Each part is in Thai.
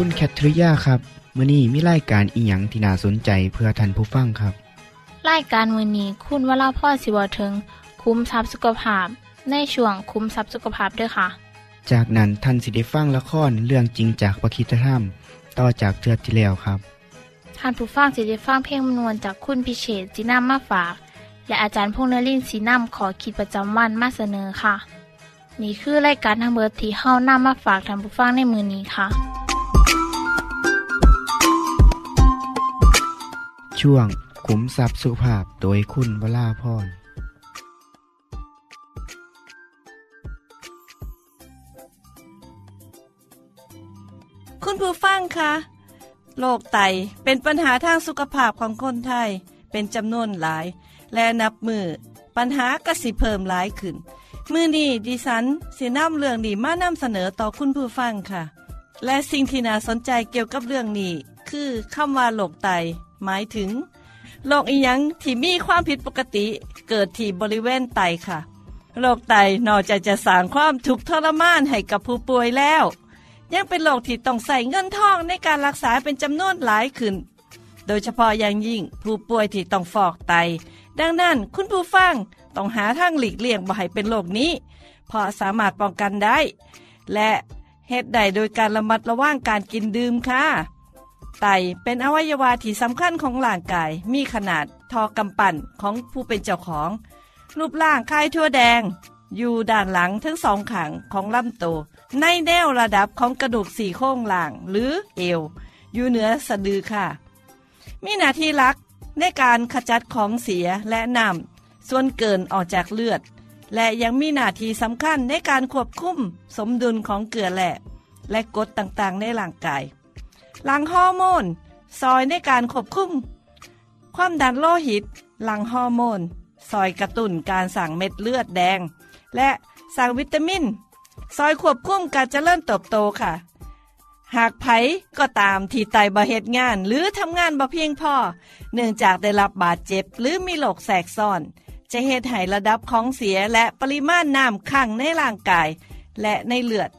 คุณแคทริยาครับมื่อนี้มีรายการอิหยังที่น่าสนใจเพื่อท่านผู้ฟังครับรายการมือนี้คุณวราพ่อสิวถึงคุ้มทรัพย์สุขภาพ ในช่วงคุ้มทรัพย์สุขภาพด้วยค่ะ จากนั้นท่านสิได้ฟังละครเรื่องจริงจากประคีตธรรม ต่อจากเทือกที่แล้วครับท่านผู้ฟังสิได้ฟังเพลงมนวนจากคุณพิเชษจีนัมมาฝาก และอาจารย์พงษ์นรินทร์สีนัมขอขีดประจำวันมาเสนอค่ะ นี่คือรายการทางเบอร์ที่เฮานำมาฝากท่านผู้ฟังในมือนี้ค่ะ ช่วงขุมทรัพย์สุภาพโดยคุณวราพรคุณผู้ฟังคะโรคไตเป็นปัญหาทางสุขภาพของคนไทย เป็นจำนวนหลาย และนับมือ ปัญหากระสิเพิ่มหลายขึ้น มือนี้ดิฉันสีน้ำเรื่องดีมานำเสนอต่อคุณผู้ฟังค่ะ และสิ่งที่น่าสนใจเกี่ยวกับเรื่องนี้ คือคำว่าโรคไต หมายถึงโรคอีหยังที่มีความผิดปกติ เกิดที่บริเวณไตค่ะโรคไตนอกจากจะสร้างความทุกข์ทรมานให้กับผู้ป่วยแล้ว ยังเป็นโรคที่ต้องใส่เงินทองในการรักษาเป็นจำนวนหลายขึ้น โดยเฉพาะอย่างยิ่งผู้ป่วยที่ต้องฟอกไต ดังนั้นคุณผู้ฟังต้องหาทางหลีกเลี่ยงบ่ให้เป็นโรคนี้ เพราะสามารถป้องกันได้ และ เหตุใดโดยการระมัดระวังการกินดื่มค่ะ ไตเป็นอวัยวะที่สำคัญของร่างกาย มีขนาดทอกำปั่นของผู้เป็นเจ้าของ รูปร่างคล้ายทั่วแดง อยู่ด้านหลังทั้งสองขางของลำตัวในแนวระดับของกระดูกสี่โครงหล่างหรือเอว อยู่เหนือสะดือค่ะ มีหน้าที่หลักในการขจัดของเสียและนำส่วนเกินออกจากเลือด และยังมีหน้าที่สำคัญในการควบคุมสมดุลของเกลือแร่และกรดต่างๆ ในร่างกาย หลังฮอร์โมน ซอยในการควบคุม ความดันโลหิต หลังฮอร์โมน ซอยกระตุ้นการสั่งเม็ดเลือดแดง และสั่งวิตามิน ซอยควบคุมการเจริญเติบโตค่ะ หากไผก็ตามที่ไตบ่เหตุงาน หรือทำงานบ่เพียงพอ เนื่องจากได้รับบาดเจ็บหรือมีโรคแทรกซ้อน จะเหตุให้ระดับของเสียและปริมาณน้ำขังในร่างกาย และในเลือด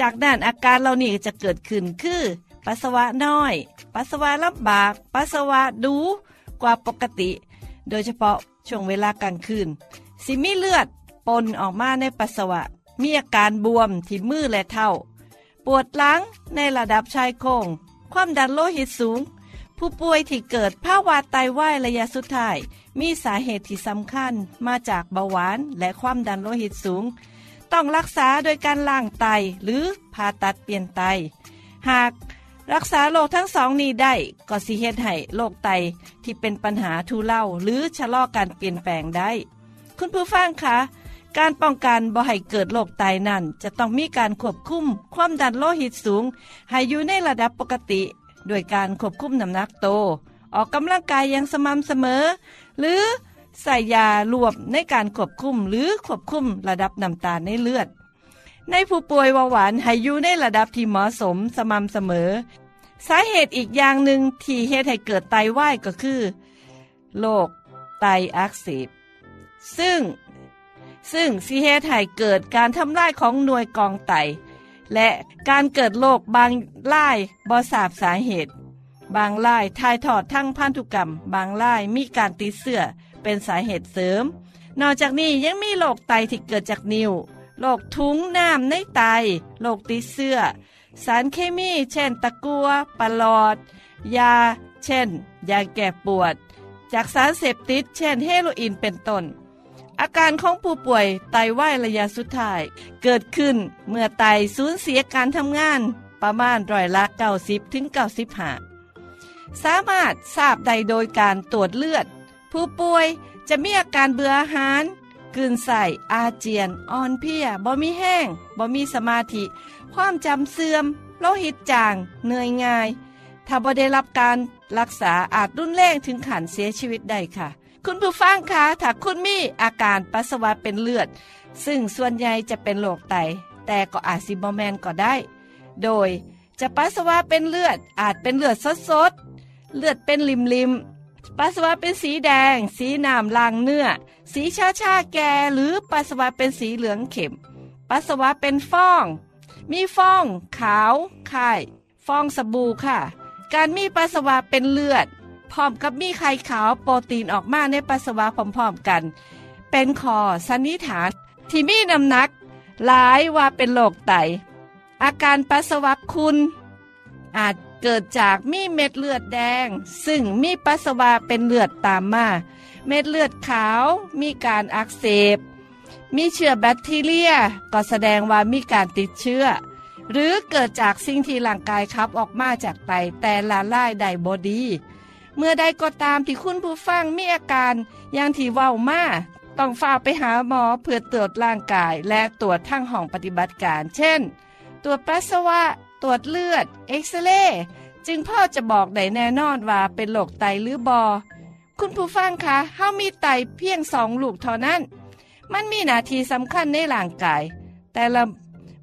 จากนั้นอาการเหล่านี้จะเกิดขึ้นคือ ปัสสาวะน้อย ปัสสาวะลำบาก ปัสสาวะดูกว่าปกติ โดยเฉพาะช่วงเวลากลางคืนสิมีเลือดปนออกมาในปัสสาวะ มีอาการบวมที่มือและเท้าปวดหลังในระดับชายโครงความดันโลหิตสูง ผู้ป่วยที่เกิดภาวะไตวายระยะสุดท้าย มีสาเหตุที่สำคัญมาจากเบาหวานและความดันโลหิตสูง ต้องรักษาโดยการล้างไตหรือผ่าตัดเปลี่ยนไต หากรักษาโรคทั้งสองนี้ได้ก็สิเฮ็ดให้โรคไตที่เป็นปัญหาทุเลาหรือชะลอการเปลี่ยนแปลงได้ คุณผู้ฟังคะ การป้องกันบ่ให้เกิดโรคไตนั้น จะต้องมีการควบคุมความดันโลหิตสูง ให้อยู่ในระดับปกติ โดยการควบคุมน้ำหนักโต ออกกำลังกายอย่างสม่ำเสมอ หรือใส่ยารวมในการควบคุมหรือควบคุมระดับน้ำตาลในเลือด ในผู้ป่วยเบาหวานให้อยู่ในระดับที่เหมาะสมสม่ำเสมอ สาเหตุอีกอย่างหนึ่งที่เหตุให้เกิดไตวายก็คือโรคไตอักเสบซึ่งซึ่งสิเหตุให้เกิดการทำลายของหน่วยกองไต และการเกิดโรคบางล่ายบ่ทราบสาเหตุ บางล่ายทายถอดทั้งพันธุกรรม บางล่ายมีการติดเสื้อเป็นสาเหตุเสริม นอกจากนี้ยังมีโรคไตที่เกิดจากนิ้วโรคทุ้งน้ำในไตโรคติดเสื้อ สารเคมีเช่นตะกัวปลอด ยา เช่น ยาแก้ปวด จากสารเสพติด เช่นเฮโรอีนเป็นต้น อาการของผู้ป่วยไตวายระยะสุดท้าย เกิดขึ้นเมื่อไตสูญเสียการทำงานประมาณร้อยละ90ถึง95 สามารถทราบได้โดยการตรวจเลือด ผู้ป่วยจะมีอาการเบื่ออาหารกลืนใส่อาเจียน อ่อนเพียบ่มีแห้งบ่มีสมาธิ ความจำเสื่อม โลหิตจาง เหนื่อยง่าย ถ้าบ่ได้รับการรักษาอาจรุนแรงถึงขันเสียชีวิตได้ค่ะ คุณผู้ฟังคะถ้าคุณมีอาการปัสสาวะเป็นเลือด ซึ่งส่วนใหญ่จะเป็นโรคไต แต่ก็อาจซิบอแมนก็ได้ โดยจะปัสสาวะเป็นเลือดอาจเป็นเลือดสด เลือดเป็นริมริมปัสสาวะเป็นสีแดง สีน้ำลางเนื้อ สีชาชาแก่หรือปัสสาวะเป็นสีเหลืองเข็ม ปัสสาวะเป็นฟอง มีฟอง ขาวไข่ฟองสบู่ค่ะ การมีปัสสาวะเป็นเลือด พร้อมกับมีไข่ขาวโปรตีนออกมาในปัสสาวะพร้อมๆกัน เป็นคอสันนิษฐาน ที่มีน้ำหนักหลายว่าเป็นโรคไต อาการปัสสาวะคุณ อาจ เกิดจากมีเม็ดเลือดแดง ซึ่งมีปัสสาวะเป็นเลือดตามมา เม็ดเลือดขาวมีการอักเสบ มีเชื้อแบคทีเรียก็แสดงว่ามีการติดเชื้อ หรือเกิดจากสิ่งที่ร่างกายขับออกมาจากไตแต่ละลายได้บดี เมื่อใดก็ตามที่คุณผู้ฟังมีอาการอย่างที่เว้ามาต้องฝากไปหาหมอเพื่อตรวจร่างกายและตรวจทั้งห้องปฏิบัติการ เช่น ตรวจปัสสาวะ ตรวจเลือด เอ็กซเรย์จึงพ่อจะบอกได้แน่นอนว่าเป็นโรคไตหรือบอ คุณผู้ฟังคะเฮามีไตเพียงสองลูกเท่านั้น มันมีหน้าที่สำคัญในร่างกาย แต่ละ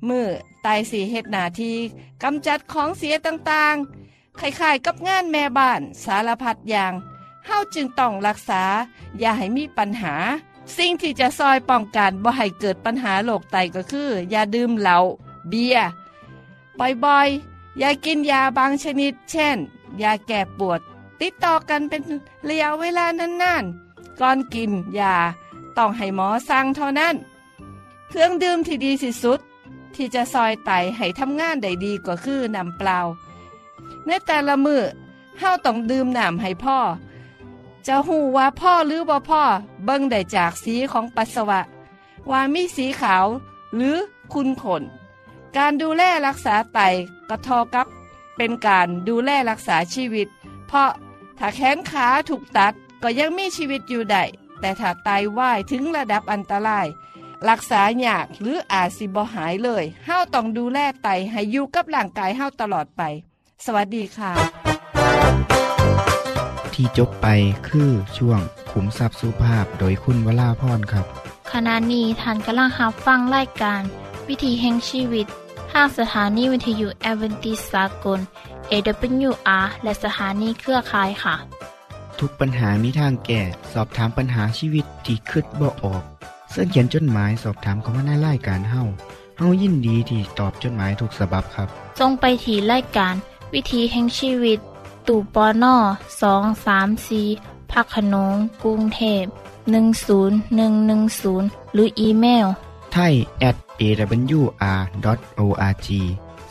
มือไตสีเฮ็ดหน้าที่กำจัดของเสียต่างๆคล้ายๆกับงานแม่บ้านสารพัดอย่างเฮาจึงต้องรักษา อย่าให้มีปัญหา สิ่งที่จะซอยป้องกันบ่ให้เกิดปัญหาโรคไตก็คือ อย่าดื่มเหล้าเบียร์ บ่อยๆ อย่ากินยาบางชนิด เช่น ยาแก้ปวด ติดต่อกันเป็นระยะเวลานานๆ ก่อนกินยาต้องให้หมอสั่งเท่านั้น เครื่องดื่มที่ดีที่สุด ที่จะซอยไตให้ทำงานได้ดีกว่าคือน้ำเปล่า ในแต่ละมือเฮาต้องดื่มน้ำให้พ่อ จะหูว่าพ่อหรือบ่พ่อ เบิ่งได้จากสีของปัสสาวะ ว่ามีสีขาว หรือขุ่นขน การดูแลรักษาไตก็เทอกับ เป็นการดูแลรักษาชีวิต เพราะถ้าแขนขาถูกตัดก็ยังมีชีวิตอยู่ได้แต่ถ้าไตวายถึงระดับอันตราย รักษายากหรืออาจสิบ่หายเลยเฮาต้องดูแลไตให้อยู่กับร่างกายเฮาตลอดไป สวัสดีค่ะ ที่จบไปคือช่วงขุมทรัพย์สุภาพโดยคุณวราพรครับ ขณะนี้ท่านกำลังรับฟังรายการ วิถีแห่งชีวิต ทางสถานีวิทยุแอเวนติสากล AWR และสถานีเครือข่ายค่ะ ทุกปัญหามีทางแก้ สอบถามปัญหาชีวิตที่คิดบ่ออก เสินเขียนจดหมายสอบถามเขามาในรายการเฮาเฮายินดีที่ตอบจดหมายถูกสาบบครับ ทรงไปที่รายการ วิถีแห่งชีวิต ตู่ปอน่อสองสามสีพักขนงกรุงเทพ10110 หรืออีเมลไทย at awr.org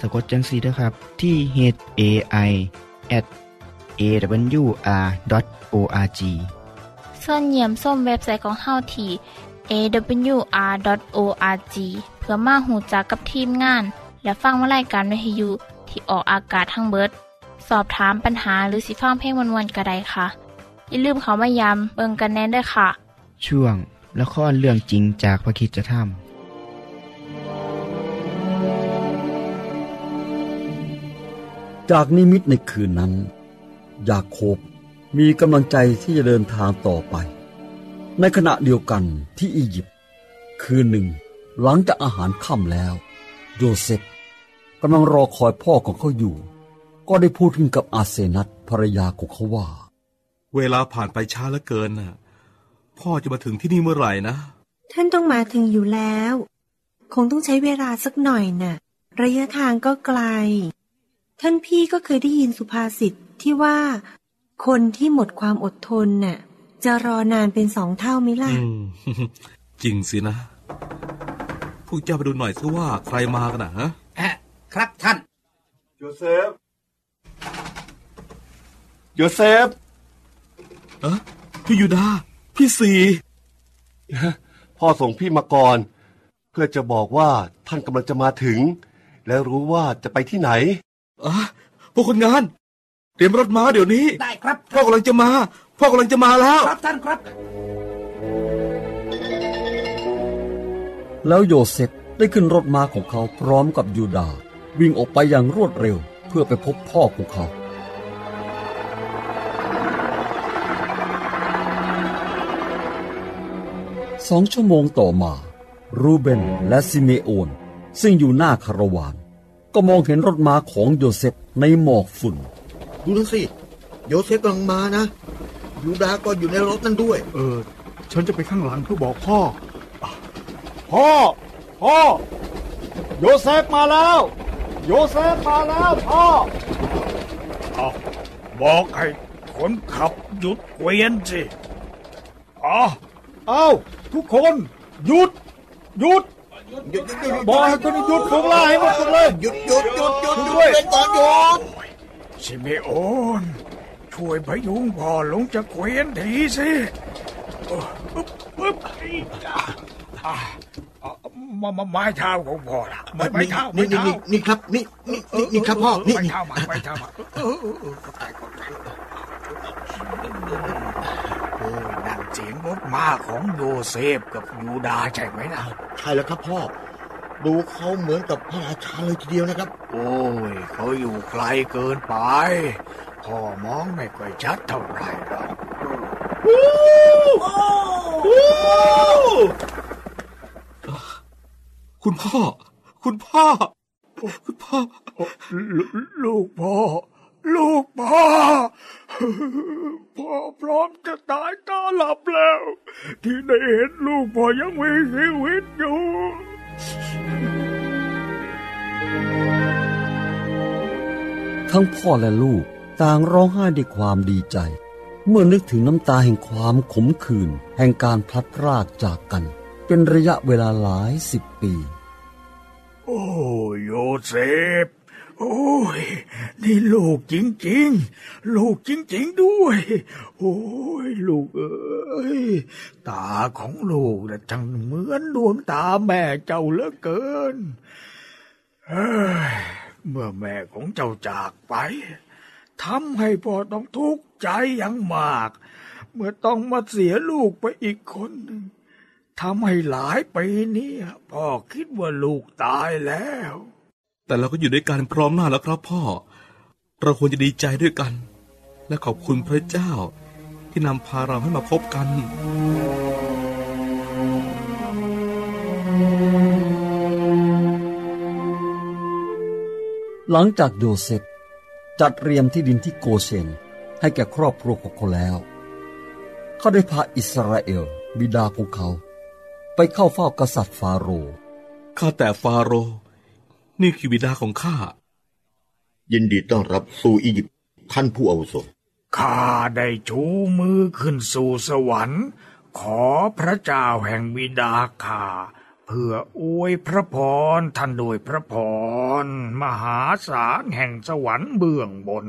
สะกดจังสีนะครับ ที่ h a i at awr.org ส่วนเยี่ยมส้มเว็บไซต์ของเฮาที่ awr.org เพื่อมาหูจักกับทีมงาน และฟังวารายการวิทยุที่ออกอากาศทั้งเบิด สอบถามปัญหาหรือสิฟังเพลงวันๆกระไดค่ะ อย่าลืมเขามายามเบิงกันแน่นด้วยค่ะ ช่วงละครเรื่องจริงจากพระคิดจะท จากนิมิตในคืนนั้น ยาโคบมีกำลังใจที่จะเดินทางต่อไป ในขณะเดียวกันที่อียิปต์ คืนหนึ่ง หลังจากอาหารค่ำแล้ว โยเซฟกำลังรอคอยพ่อของเขาอยู่ ก็ได้พูดขึ้นกับอาเซนัตภรรยาของเขาว่า เวลาผ่านไปช้าเหลือเกินน่ะ พ่อจะมาถึงที่นี่เมื่อไหร่นะ ท่านต้องมาถึงอยู่แล้ว คงต้องใช้เวลาสักหน่อยน่ะ ระยะทางก็ไกล ท่านพี่ก็เคยได้ยินสุภาษิตที่ว่า คนที่หมดความอดทนน่ะ จะรอนานเป็นสองเท่าไหมล่ะอืมจริงสินะพวกเจ้าไปดูหน่อยสิว่าใครมากันนะฮะแอะครับท่านโยเซฟโยเซฟเออพี่ยูดา พี่สีพ่อส่งพี่มาก่อน เพื่อจะบอกว่าท่านกำลังจะมาถึง และรู้ว่าจะไปที่ไหน อะพวกคนงาน เตรียมรถม้าเดี๋ยวนี้ ได้ครับ พ่อกำลังจะมา พ่อกำลังจะมาแล้ว ครับท่านครับ แล้วโยเซฟได้ขึ้นรถม้าของเขาพร้อมกับยูดาห์วิ่งออกไปอย่างรวดเร็วเพื่อไปพบพ่อของเขาสองชั่วโมงต่อมา รูเบนและซิเมโอน ซึ่งอยู่หน้าคาราวาน ก็มองเห็นรถม้าของโยเซฟในหมอกฝุ่น ดูนั่นสิ โยเซฟกำลังมานะ ยูดาก็อยู่ในรถนั่นด้วย เออ ฉันจะไปข้างหลังเพื่อบอกพ่อ พ่อ พ่อ โยเซฟมาแล้ว โยเซฟมาแล้วพ่อเอาบอกให้คนขับหยุดเกวียนสิอ๋อเอาทุกคน หยุด หยุด หยุดหยุดหยุดบอกให้คนหยุดพวกล่าให้หมดเลย หยุดหยุดหยุดหยุดหยุดด้วยเป็นก่อนหยุดสิเมโอนช่วยพยุงพ่อลงจากเกวียนทีสิปึ๊บปึ๊บมาไม้เท้าของพ่อละไม้เท้านี่นี่นี่นี่ครับนี่นี่นี่ครับพ่อนี่ไม้เท้ามาไม้เท้ามาเออเข้าใจเข้าใจ เสียงรถม้าของโยเซฟกับยูดาใช่ไหมนะ ใช่แล้วครับพ่อ ดูเขาเหมือนกับพระราชาเลยทีเดียวนะครับ โอ้ยเขาอยู่ไกลเกินไป พ่อมองไม่ค่อยชัดเท่าไหร่หรอกคุณพ่อ คุณพ่อ คุณพ่อลลูกพ่อ ลูกพ่อ พ่อพร้อมจะตายตาหลับแล้ว ที่ได้เห็นลูกพ่อยังมีชีวิตอยู่ ทั้งพ่อและลูกต่างร้องไห้ด้วยความดีใจ เมื่อนึกถึงน้ำตาแห่งความขมขื่นแห่งการพลัดพรากจากกัน เป็นระยะเวลาหลายสิบปี โอ้ยโยเซฟ โอ้ย นี่ลูกจริงๆ ลูกจริง ๆ ด้วย โอ้ย ลูกเอ้ย ตาของลูกนะช่างเหมือนดวงตาแม่เจ้าเหลือเกินเฮ้ย เมื่อแม่ของเจ้าจากไปทำให้พ่อต้องทุกข์ใจอย่างมาก เมื่อต้องมาเสียลูกไปอีกคนหนึ่งทำให้หลายปีนี้พ่อคิดว่าลูกตายแล้ว แต่เราก็อยู่ด้วยกันพร้อมหน้าแล้วครับพ่อ เราควรจะดีใจด้วยกัน และขอบคุณพระเจ้าที่นำพาเราให้มาพบกัน หลังจากโยเซฟจัดเตรียมที่ดินที่โกเชนให้แก่ครอบครัวของเขาแล้ว เขาได้พาอิสราเอลบิดาของเขา ไปเข้าเฝ้ากษัตริย์ฟาโรห์ข้าแต่ฟาโรห์ นี่คือบิดาของข้า ยินดีต้อนรับสู่อียิปต์ท่านผู้อาวุโส ข้าได้ชูมือขึ้นสู่สวรรค์ ขอพระเจ้าแห่งบิดาข้าเพื่ออวยพระพรท่านโดยพระพรมหาศาลแห่งสวรรค์เบื้องบน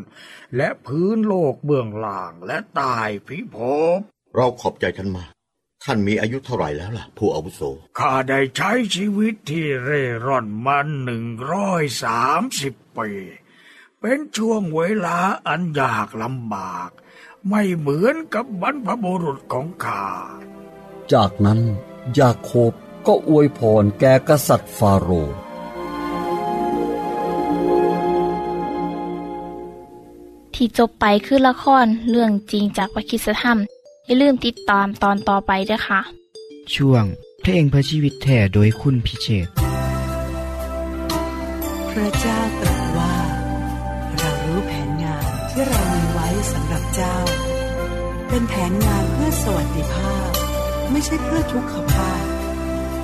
และพื้นโลกเบื้องล่างและใต้พิภพเราขอบใจท่านมาก ท่านมีอายุเท่าไหร่แล้วล่ะ ผู้อาวุโส ข้าได้ใช้ชีวิตที่เร่ร่อนมาหนึ่งร้อยสามสิบปี เป็นช่วงเวลาอันยากลำบาก ไม่เหมือนกับบรรพบุรุษของข้า จากนั้นยาโคบก็อวยพรแก่กษัตริย์ฟาโรห์ที่จบไปคือละครเรื่องจริงจากวิคิสธรรม อย่าลืมติดตามตอนต่อไปด้วยค่ะ ช่วง เพลงเพื่อชีวิตแท่โดยคุณพิเชษพระเจ้าตรัสว่า เรารู้แผนงานที่เรามีไว้สำหรับเจ้า เป็นแผนงานเพื่อสวัสดิภาพ ไม่ใช่เพื่อทุกขภาพ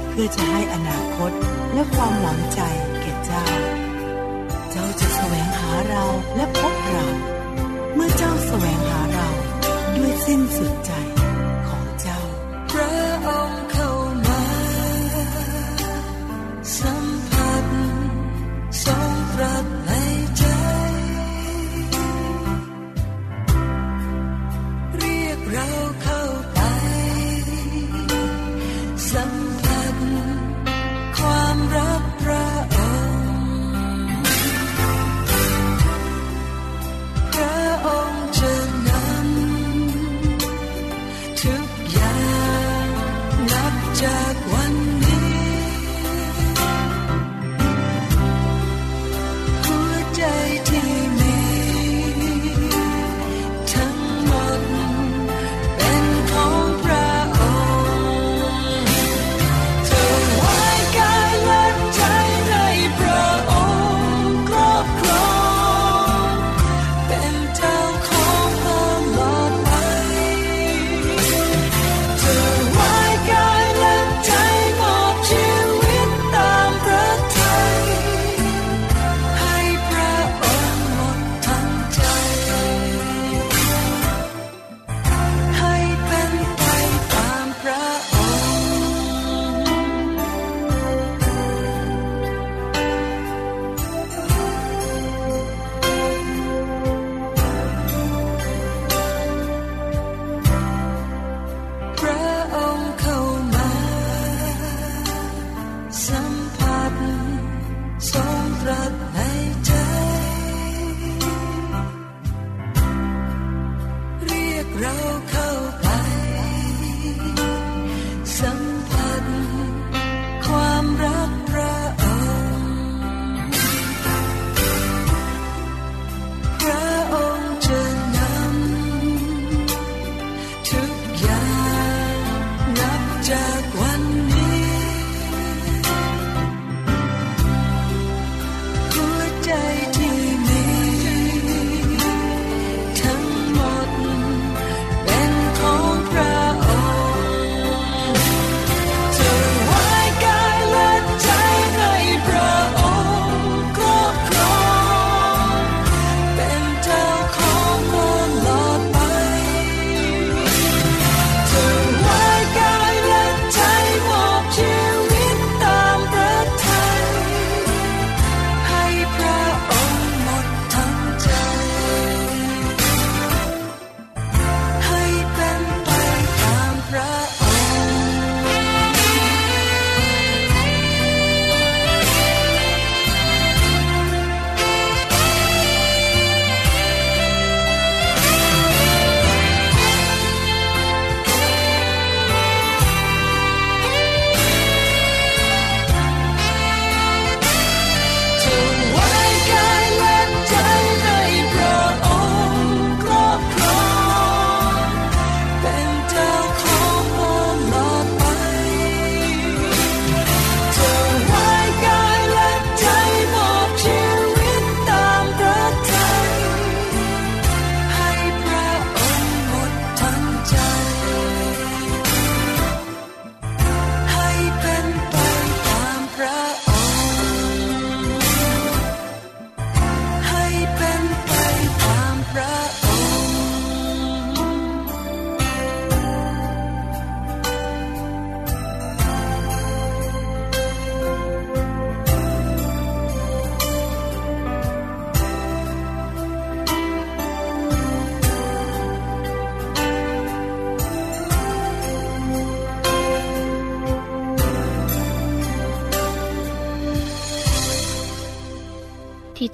เพื่อจะให้อนาคตและความหวังใจแก่เจ้า เจ้าจะแสวงหาเราและพบเรา เมื่อเจ้าแสวงหาเรา ด้วยสิ้นสุดใจ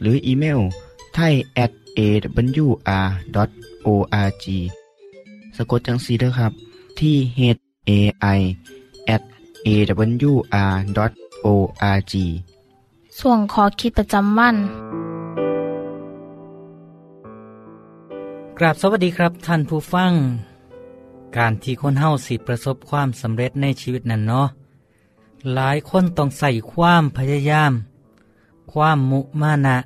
หรืออีเมลไทย at awr.org สะกดจังสีเด้อครับ ที่ h a i at awr.org ส่วนขอคิดประจำวันกราบสวัสดีครับท่านผู้ฟัง การที่คนเฮาสิประสบความสำเร็จในชีวิตนั้นเนาะหลายคนต้องใส่ความพยายาม ความมุมานะ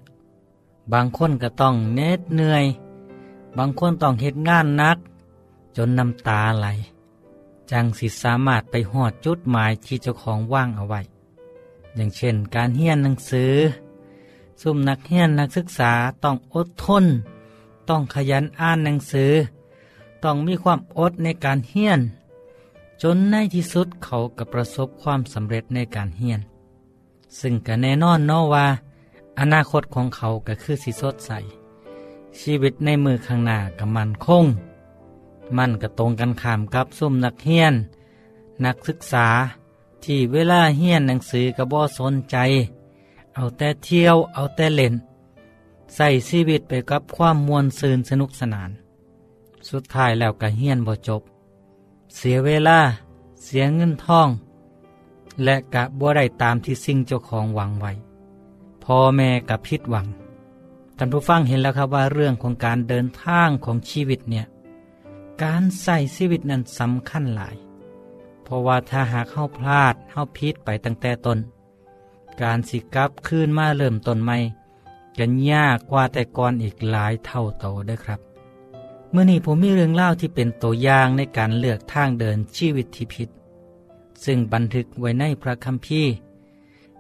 บางคนก็ต้องเน็ดเหนื่อย บางคนต้องเฮ็ดงานนัก จนน้ำตาไหล จังสิสามารถไปหอดจุดหมายที่เจ้าของว่างเอาไว้ อย่างเช่น การเฮียนหนังสือ ซุ่มนักเฮียนนักศึกษาต้องอดทน ต้องขยันอ่านหนังสือ ต้องมีความอดในการเฮียน จนในที่สุดเขาก็ประสบความสำเร็จในการเฮียน ซึ่งก็แน่นอนเนาะว่า อนาคตของเขาก็คือสิสดใส ชีวิตในมือข้างหน้าก็มันคง มันก็ตรงกันข้ามกับซุ่มนักเฮียน นักศึกษาที่เวลาเฮียนหนังสือก็บ่สนใจ เอาแต่เที่ยวเอาแต่เล่น ใส่ชีวิตไปกับความมวลซืนสนุกสนาน สุดท้ายแล้วก็เฮียนบ่จบ เสียเวลา เสียเงินทอง และกะบ่ได้ตามที่สิ่งเจ้าของหวังไว้พ่อแม่กับผิดหวังท่านผู้ฟังเห็นแล้วครับว่าเรื่องของการเดินทางของชีวิตเนี่ยการใส่ชีวิตนั้นสำคัญหลาย เพราะว่าถ้าหากเข้าพลาดเข้าพิษไปตั้งแต่ตนการสิกับคืนมาเริ่มต้นใหม่จะยากกว่าแต่ก่อนอีกหลายเท่าโตด้ครับเมื่อนี้ผมมีเรื่องเล่าที่เป็นตัวอย่างในการเลือกทางเดินชีวิตที่ผิด ซึ่งบันทึกไว้ในพระคัมภีร์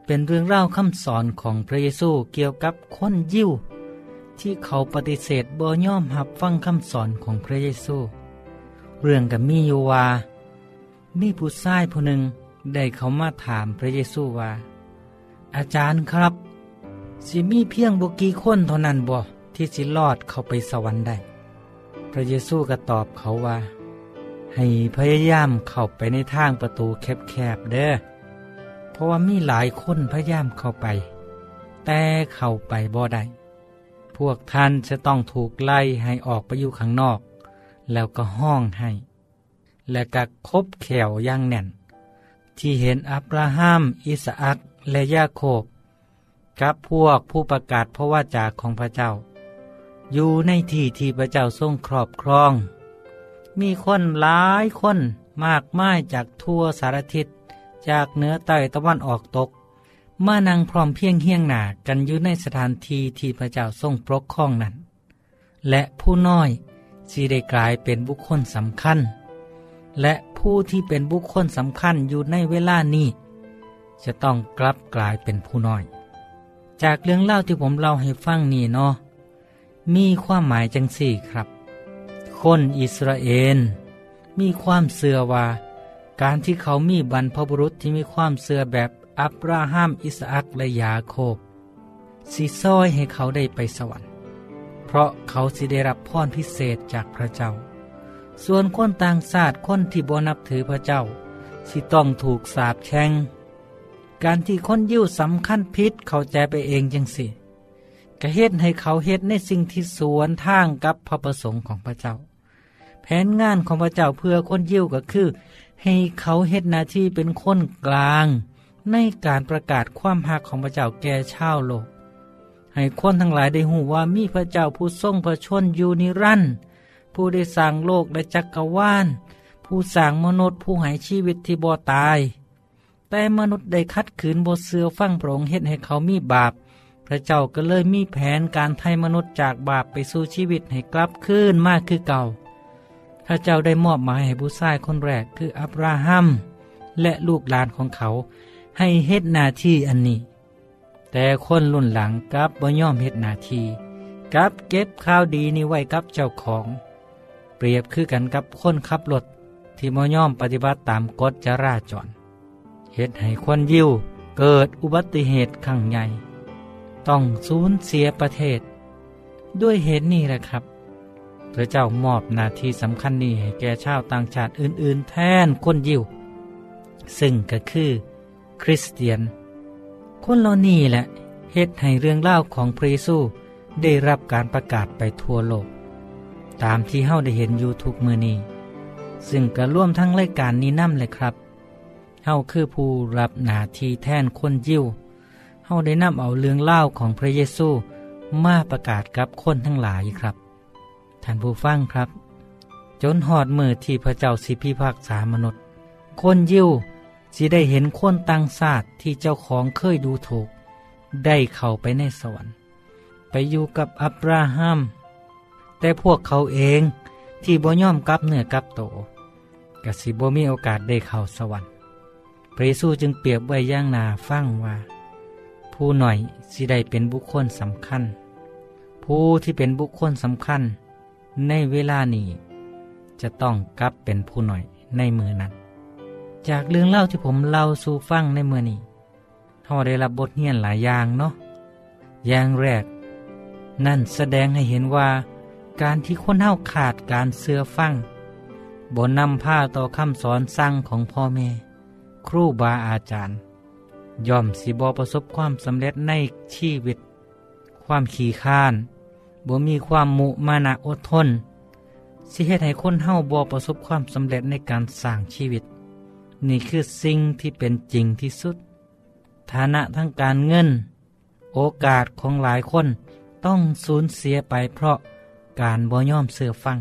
เป็นเรื่องเล่าคำสอนของพระเยซูเกี่ยวกับคนยิวที่เขาปฏิเสธบ่ยอมรับฟังคำสอนของพระเยซู เรื่องกับมีอยู่ว่ามีผู้ชายผู้หนึ่งได้เขามาถามพระเยซูว่า อาจารย์ครับ สิมีเพียงบุกีคนเท่านั้นบ่ที่สิรอดเข้าไปสวรรค์ได้ พระเยซูก็ตอบเขาว่า ให้พยายามเข้าไปในทางประตูแคบๆเด้อ เพราะว่ามีหลายคนพยายามเข้าไป แต่เข้าไปบ่ได้ พวกท่านจะต้องถูกไล่ให้ออกไปอยู่ข้างนอก แล้วก็ห้องให้ และก็คบแขวย่างแน่น ที่เห็นอับราฮัม อิสอักและยาโคบ กับพวกผู้ประกาศพระวาจาของพระเจ้า อยู่ในที่ที่พระเจ้าทรงครอบครอง มีคนหลายคนมากมายจากทั่วสารทิศจากเหนือใต้ตะวันออกตกมานั่งพร้อมเพียงเฮียงหนากันอยู่ในสถานที่ที่พระเจ้าทรงปกครองนั้น และผู้น้อยสิได้กลายเป็นบุคคลสำคัญ และผู้ที่เป็นบุคคลสำคัญอยู่ในเวลานี้ จะต้องกลับกลายเป็นผู้น้อย จากเรื่องเล่าที่ผมเล่าให้ฟังนี่เนาะมีความหมายจังสี่ครับ คนอิสราเอลมีความเสื่อว่า การที่เขามีบรรพบุรุษที่มีความเสื่อแบบอับราฮัมอิสอักและยาโคบสิซอยให้เขาได้ไปสวรรค์ เพราะเขาสิได้รับพรพิเศษจากพระเจ้า ส่วนคนต่างชาติคนที่บ่นับถือพระเจ้า สิต้องถูกสาปแช่งการที่คนยิวสำคัญพิษเขาใจไปเองจังสิก็เฮ็ดให้เขาเฮ็ดในสิ่งที่สวนทางกับพระประสงค์ของพระเจ้า แผนงานของพระเจ้าเพื่อคนยิวก็คือ ให้เขาเฮ็ดหน้าที่เป็นคนกลาง ในการประกาศความหักของพระเจ้าแก่ชาวโลก ให้คนทั้งหลายได้หูว่ามีพระเจ้าผู้ทรงพระชนอยู่นิรันดร์ผู้ได้สร้างโลกและจักรวาลผู้สร้างมนุษย์ผู้ให้ชีวิตที่บ่ตาย แต่มนุษย์ได้คัดขืนบทเสือฟั่งพรงเฮ็ดให้เขามีบาป พระเจ้าก็เลยมีแผนการไถ่มนุษย์จากบาปไปสู่ชีวิตให้กลับคืนมากคือเก่า พระเจ้าได้มอบหมายให้ผู้ชายคนแรกคืออับราฮัม และลูกหลานของเขาให้เฮ็ดนาที่อันนี้ แต่คนรุ่นหลังกับบ่ยอมเฮ็ดนาทีกับเก็บข้าวดีนี้ไว้กับเจ้าของ เปรียบคือกันกับคนขับรถที่บ่ยอมปฏิบัติตามกฎจราจรเฮ็ดให้คนยิวเกิดอุบัติเหตุครั้งใหญ่ ต้องสูญเสียประเทศ ด้วยเหตุนี้แหละครับ พระเจ้ามอบหน้าที่สำคัญนี้ให้แก่ชาวต่างชาติอื่น ๆ แทนคนยิว ซึ่งก็คือ คริสเตียน คนเหล่านี้แหละเหตุให้เรื่องเล่าของพระเยซูได้รับการประกาศไปทั่วโลก ตามที่เฮาได้เห็นอยู่ทุกมือนี้ ซึ่งก็ร่วมทั้งรายการนี้นั่มเลยครับเฮาคือผู้รับหน้าที่แทนคนยิวเฮาได้นำเอาเรื่องเล่าของพระเยซูมาประกาศกับคนทั้งหลายครับ ท่านผู้ฟังครับ จนหอดมือที่พระเจ้าสิพิพากษามนุษย์ คนยิวสิได้เห็นคนต่างชาติที่เจ้าของเคยดูถูก ได้เข้าไปในสวรรค์ ไปอยู่กับอับราฮัม แต่พวกเขาเองที่บ่ย่อมกลับเนื้อกลับโตกสิบ่มีโอกาสได้เข้าสวรรค์พระเยซูจึงเปรียบไว้ย่างนาฟังว่า ผู้หน่อยสิได้เป็นบุคคลสำคัญ ผู้ที่เป็นบุคคลสำคัญ ในเวลานี้ จะต้องกลับเป็นผู้หน่อยในมือนั้น จากเรื่องเล่าที่ผมเล่าสู่ฟังในมือนี้เราได้รับบทเรียนหลายอย่างเนาะอย่างแรก นั่นแสดงให้เห็นว่า การที่คนเฮาขาดการเสื้อฟังบนนำผ้าต่อคำสอนสั่งของพ่อแม่ ครูบาอาจารย์ ย่อมสิบอประสบความสำเร็จในชีวิต ความขี่ข้าน บ่มีความมุมานะอดทนสิเหตุให้คนเฮาบ่ประสบความสำเร็จในการสร้างชีวิต นี่คือสิ่งที่เป็นจริงที่สุด ฐานะทั้งการเงิน โอกาสของหลายคนต้องสูญเสียไปเพราะการบ่ยอมเสื่อฟัง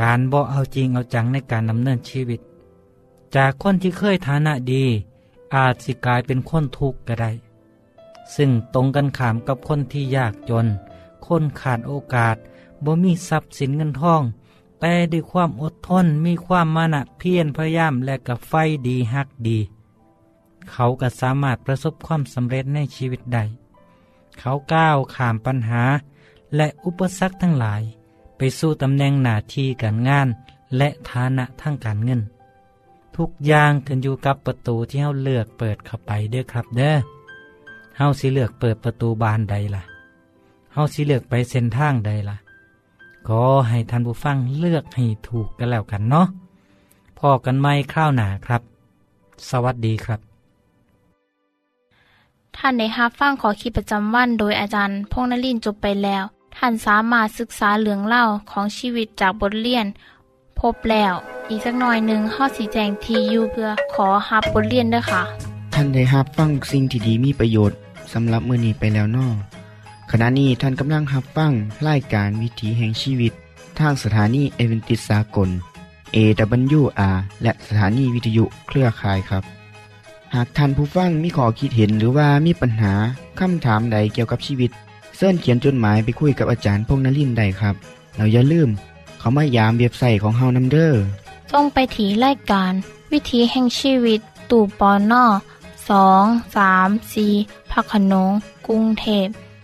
การบ่เอาจริงเอาจังในการดำเนินชีวิต จากคนที่เคยฐานะดี อาจสิกลายเป็นคนทุกข์ก็ได้ ซึ่งตรงกันข้ามกับคนที่ยากจน คนขาดโอกาสบ่มีทรัพย์สินเงินทอง แต่ด้วยความอดทนมีความมานะเพียรพยายามและกับไฟดีฮักดี เขาก็สามารถประสบความสำเร็จในชีวิตได้เขาก้าวข้ามปัญหา และอุปสรรคทั้งหลาย ไปสู่ตำแหน่งหน้าที่การงาน และฐานะทางการเงิน ทุกอย่างขึ้นอยู่กับประตูที่เฮาเลือกเปิดเข้าไปเด้อครับเด้อเฮาสิเลือกเปิดประตูบานใดล่ะ เฮาสิเลือกไปเส้นทางใดล่ะ ขอให้ท่านผู้ฟังเลือกให้ถูกกันแล้วกันเนาะพอกันไม่คราวหนาครับ สวัสดีครับ ท่านได้รับฟังขอคิดประจำวันโดยอาจารย์พงษ์นลินทร์จบไปแล้ว ท่านสามารถศึกษาเรื่องเล่าของชีวิตจากบทเรียน พบแล้ว อีกสักหน่อยหนึ่งข้อสีแจงทียูเพื่อขอฮับบทเรียนด้วยค่ะ ท่านได้รับฟังสิ่งที่ดีมีประโยชน์สำหรับมื้อนี้ไปแล้วเนอ ขณะนี้ท่านกำลังรับฟังรายการวิถีแห่งชีวิต ทางสถานีเอเวนติสากล AWR และสถานีวิทยุเครือข่ายครับ หากท่านผู้ฟังมีข้อคิดเห็นหรือว่ามีปัญหาคำถามใดเกี่ยวกับชีวิตเสินเขียนจดหมายไปคุยกับอาจารย์พงนลินได้ครับ เราอย่าลืม เขามายามเว็บไซต์ของเฮานํเด้องไปถีรายการ วิถีแห่งชีวิต ตู่ปอนนอสองสามสีพักขนงกรุงเทพ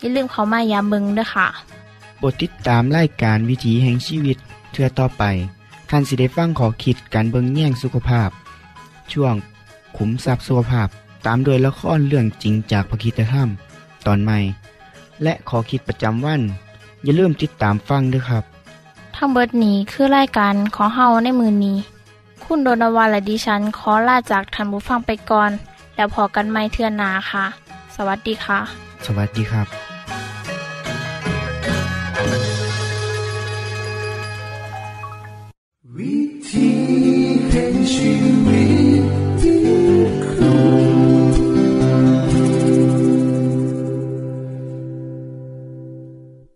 อย่าลืมเขามายามเบิงด้วยค่ะโปรดติดตามรายการวิถีแห่งชีวิตเทือต่อไปท่านสิได้ฟังขอคิดการเบิงแย่งสุขภาพ ช่วง ขุมทรัพย์สุขภาพตามโดยละครเรื่องจริงจากพระคีตธรรม ตอนใหม่ และขอคิดประจำวัน อย่าลืมติดตามฟังด้วยครับ ทั้งเบิดนี้คือรายการของเฮาในมือนี้ คุณโดนวาและดิฉันขอลาจากทันบุฟังไปก่อน แล้วพอกันไม่เทื่อนหนาค่ะ สวัสดีค่ะ สวัสดีครับ「We teach and we.